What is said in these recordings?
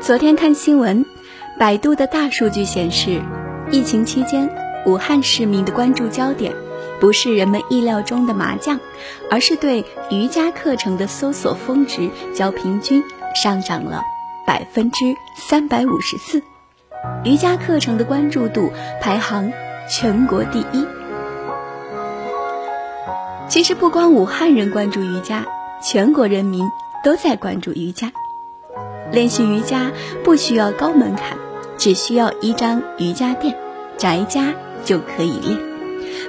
昨天看新闻，百度的大数据显示，疫情期间武汉市民的关注焦点不是人们意料中的麻将，而是对瑜伽课程的搜索峰值较平均上涨了百分之三百五十四，瑜伽课程的关注度排行全国第一。其实不光武汉人关注瑜伽，全国人民都在关注瑜伽。练习瑜伽不需要高门槛，只需要一张瑜伽垫，宅家就可以练。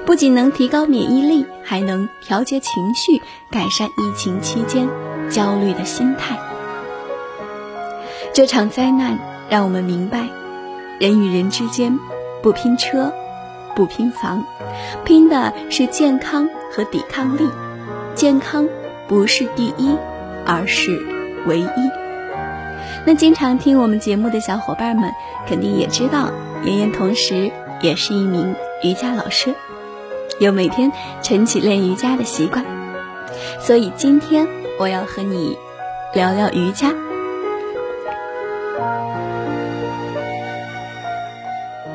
不仅能提高免疫力，还能调节情绪，改善疫情期间焦虑的心态。这场灾难让我们明白，人与人之间不拼车，不拼房，拼的是健康和抵抗力。健康不是第一，而是唯一。那经常听我们节目的小伙伴们，肯定也知道，妍妍同时也是一名瑜伽老师，有每天晨起练瑜伽的习惯，所以今天我要和你聊聊瑜伽。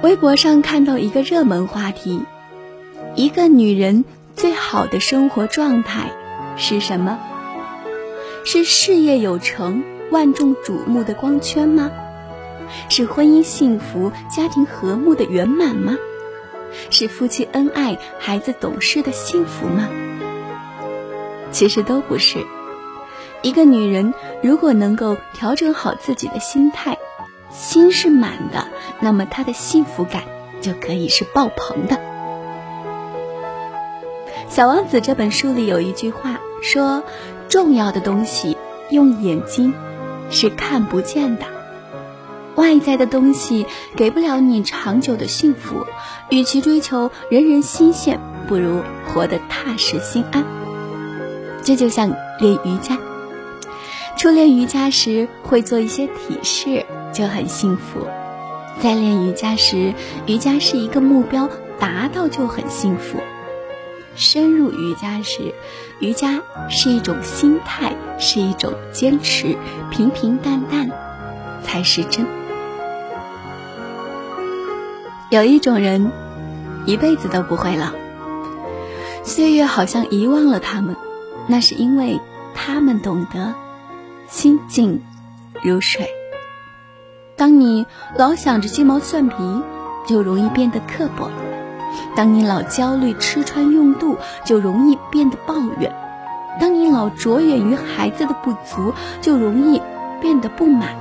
微博上看到一个热门话题：一个女人最好的生活状态是什么？是事业有成？万众瞩目的光圈吗？是婚姻幸福、家庭和睦的圆满吗？是夫妻恩爱、孩子懂事的幸福吗？其实都不是。一个女人如果能够调整好自己的心态，心是满的，那么他的幸福感就可以是爆棚的。《小王子》这本书里有一句话说：“重要的东西用眼睛。”是看不见的，外在的东西给不了你长久的幸福。与其追求人人新鲜，不如活得踏实心安。这就像练瑜伽，初练瑜伽时会做一些体式，就很幸福；在练瑜伽时，瑜伽是一个目标，达到就很幸福。深入瑜伽时，瑜伽是一种心态，是一种坚持，平平淡淡才是真。有一种人，一辈子都不会老，岁月好像遗忘了他们，那是因为他们懂得心静如水。当你老想着鸡毛蒜皮，就容易变得刻薄。当你老焦虑吃穿用度，就容易变得抱怨；当你老着眼于孩子的不足，就容易变得不满。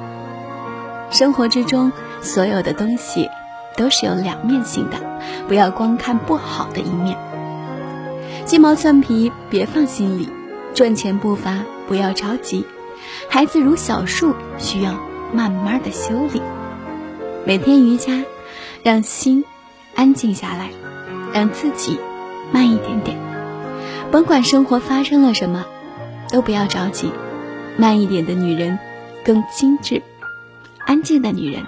生活之中，所有的东西都是有两面性的，不要光看不好的一面。鸡毛蒜皮别放心里，赚钱步伐不要着急。孩子如小树，需要慢慢的修理。每天瑜伽，让心安静下来。让自己慢一点点，甭管生活发生了什么，都不要着急。慢一点的女人更精致，安静的女人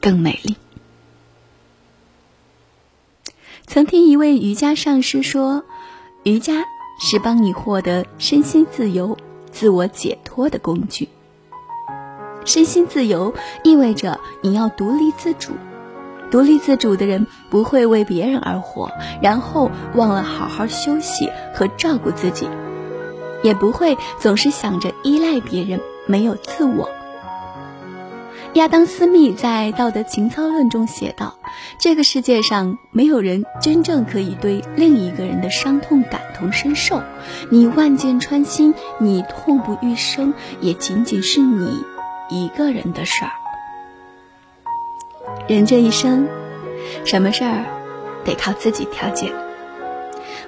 更美丽。曾听一位瑜伽上师说，瑜伽是帮你获得身心自由、自我解脱的工具。身心自由意味着你要独立自主。独立自主的人不会为别人而活，然后忘了好好休息和照顾自己，也不会总是想着依赖别人，没有自我。亚当·斯密在《道德情操论》中写道：“这个世界上没有人真正可以对另一个人的伤痛感同身受，你万箭穿心，你痛不欲生，也仅仅是你一个人的事儿。”人这一生，什么事儿得靠自己调节。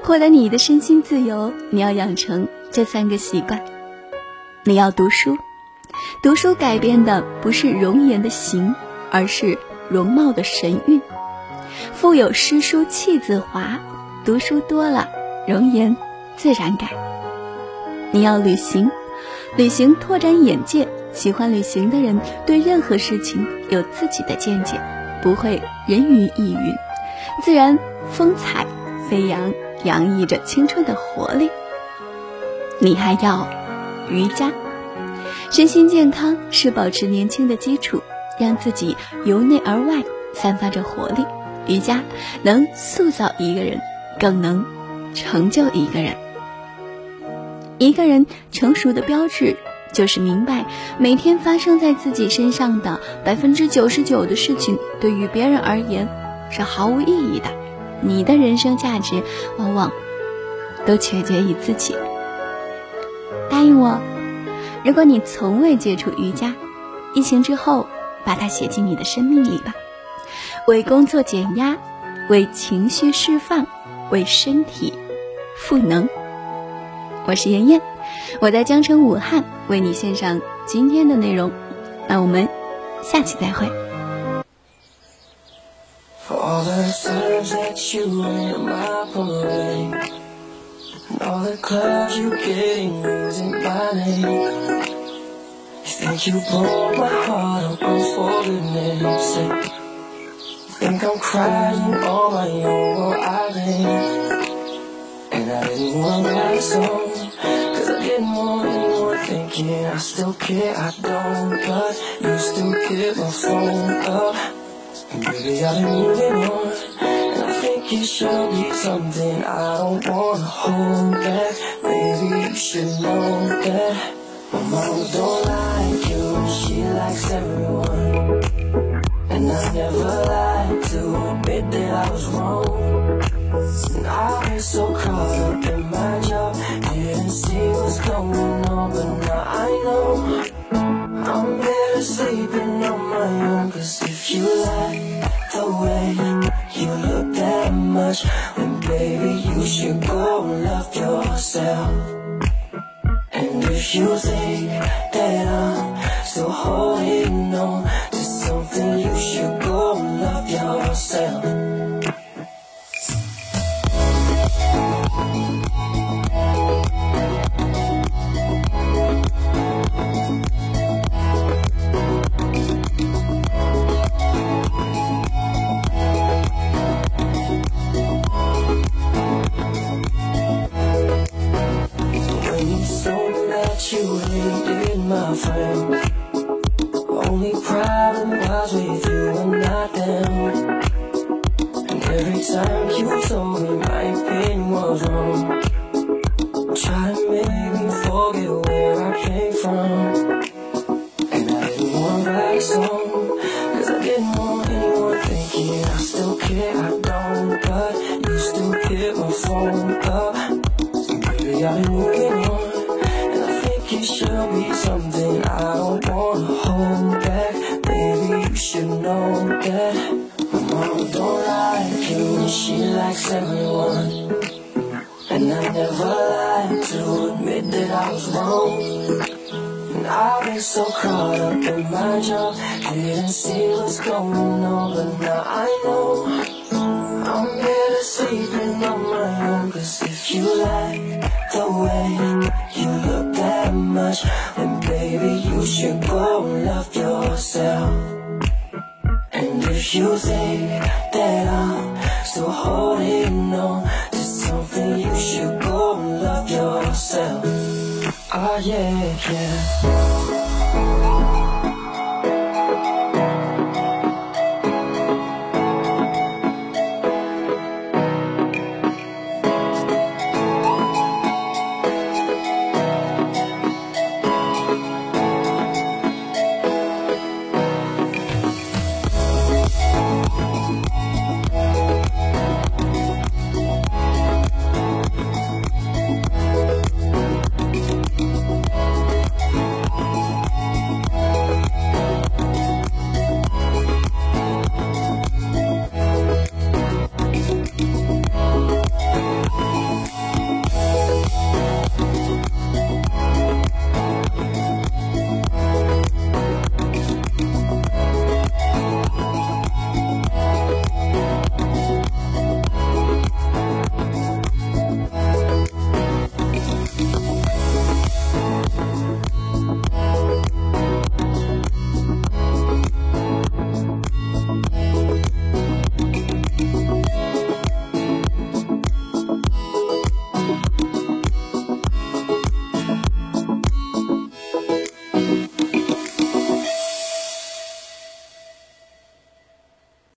获得你的身心自由，你要养成这三个习惯：你要读书，读书改变的不是容颜的形，而是容貌的神韵。腹有诗书气自华，读书多了，容颜自然改。你要旅行，旅行拓展眼界，喜欢旅行的人对任何事情有自己的见解，不会人云亦云，自然风采飞扬，洋溢着青春的活力。你还要瑜伽，身心健康是保持年轻的基础，让自己由内而外散发着活力。瑜伽能塑造一个人，更能成就一个人。一个人成熟的标志。就是明白，每天发生在自己身上的百分之九十九的事情，对于别人而言是毫无意义的。你的人生价值，往往都取决于自己。答应我，如果你从未接触瑜伽，疫情之后把它写进你的生命里吧。为工作减压，为情绪释放，为身体赋能。我是妍妍。我在江城武汉为你献上今天的内容，那我们下期再会。all the clubs you getting losing my name. You think you broke my heart, I'm unfolding it. Think I'm crying on my own, well I ain't. And I didn't want that song, cause I didn't want anyone thinking I still care, I don't. But you still keep my phone up, and baby I didn't moving on. I think me something? I don't wanna hold back Maybe you should know that My mom don't like you, she likes everyone. And I never like to admit that I was wrong. And I've been so caught up in my job. Didn't see what's going on But now I know. I'm better sleeping on my own Cause if you like much. Then baby you should go love yourself. And if you think that I'm still holding on to something You should go Time you. told me my pain was wrong Try to make me forget where I came from And I didn't want back home Cause I didn't want anyone thinking I still care, I don't But you still hit my phone up Baby, I've been moving on And I think it should be something I don't wanna hold back Baby, you should know that love yourself so caught up in my job Didn't see what's going on But now I know. I'm better sleeping on my own Cause if you like the way you look that much Then baby you should go and love yourself. And if you think that I'm still holding on To something you should go and love yourself. Ah yeah, yeah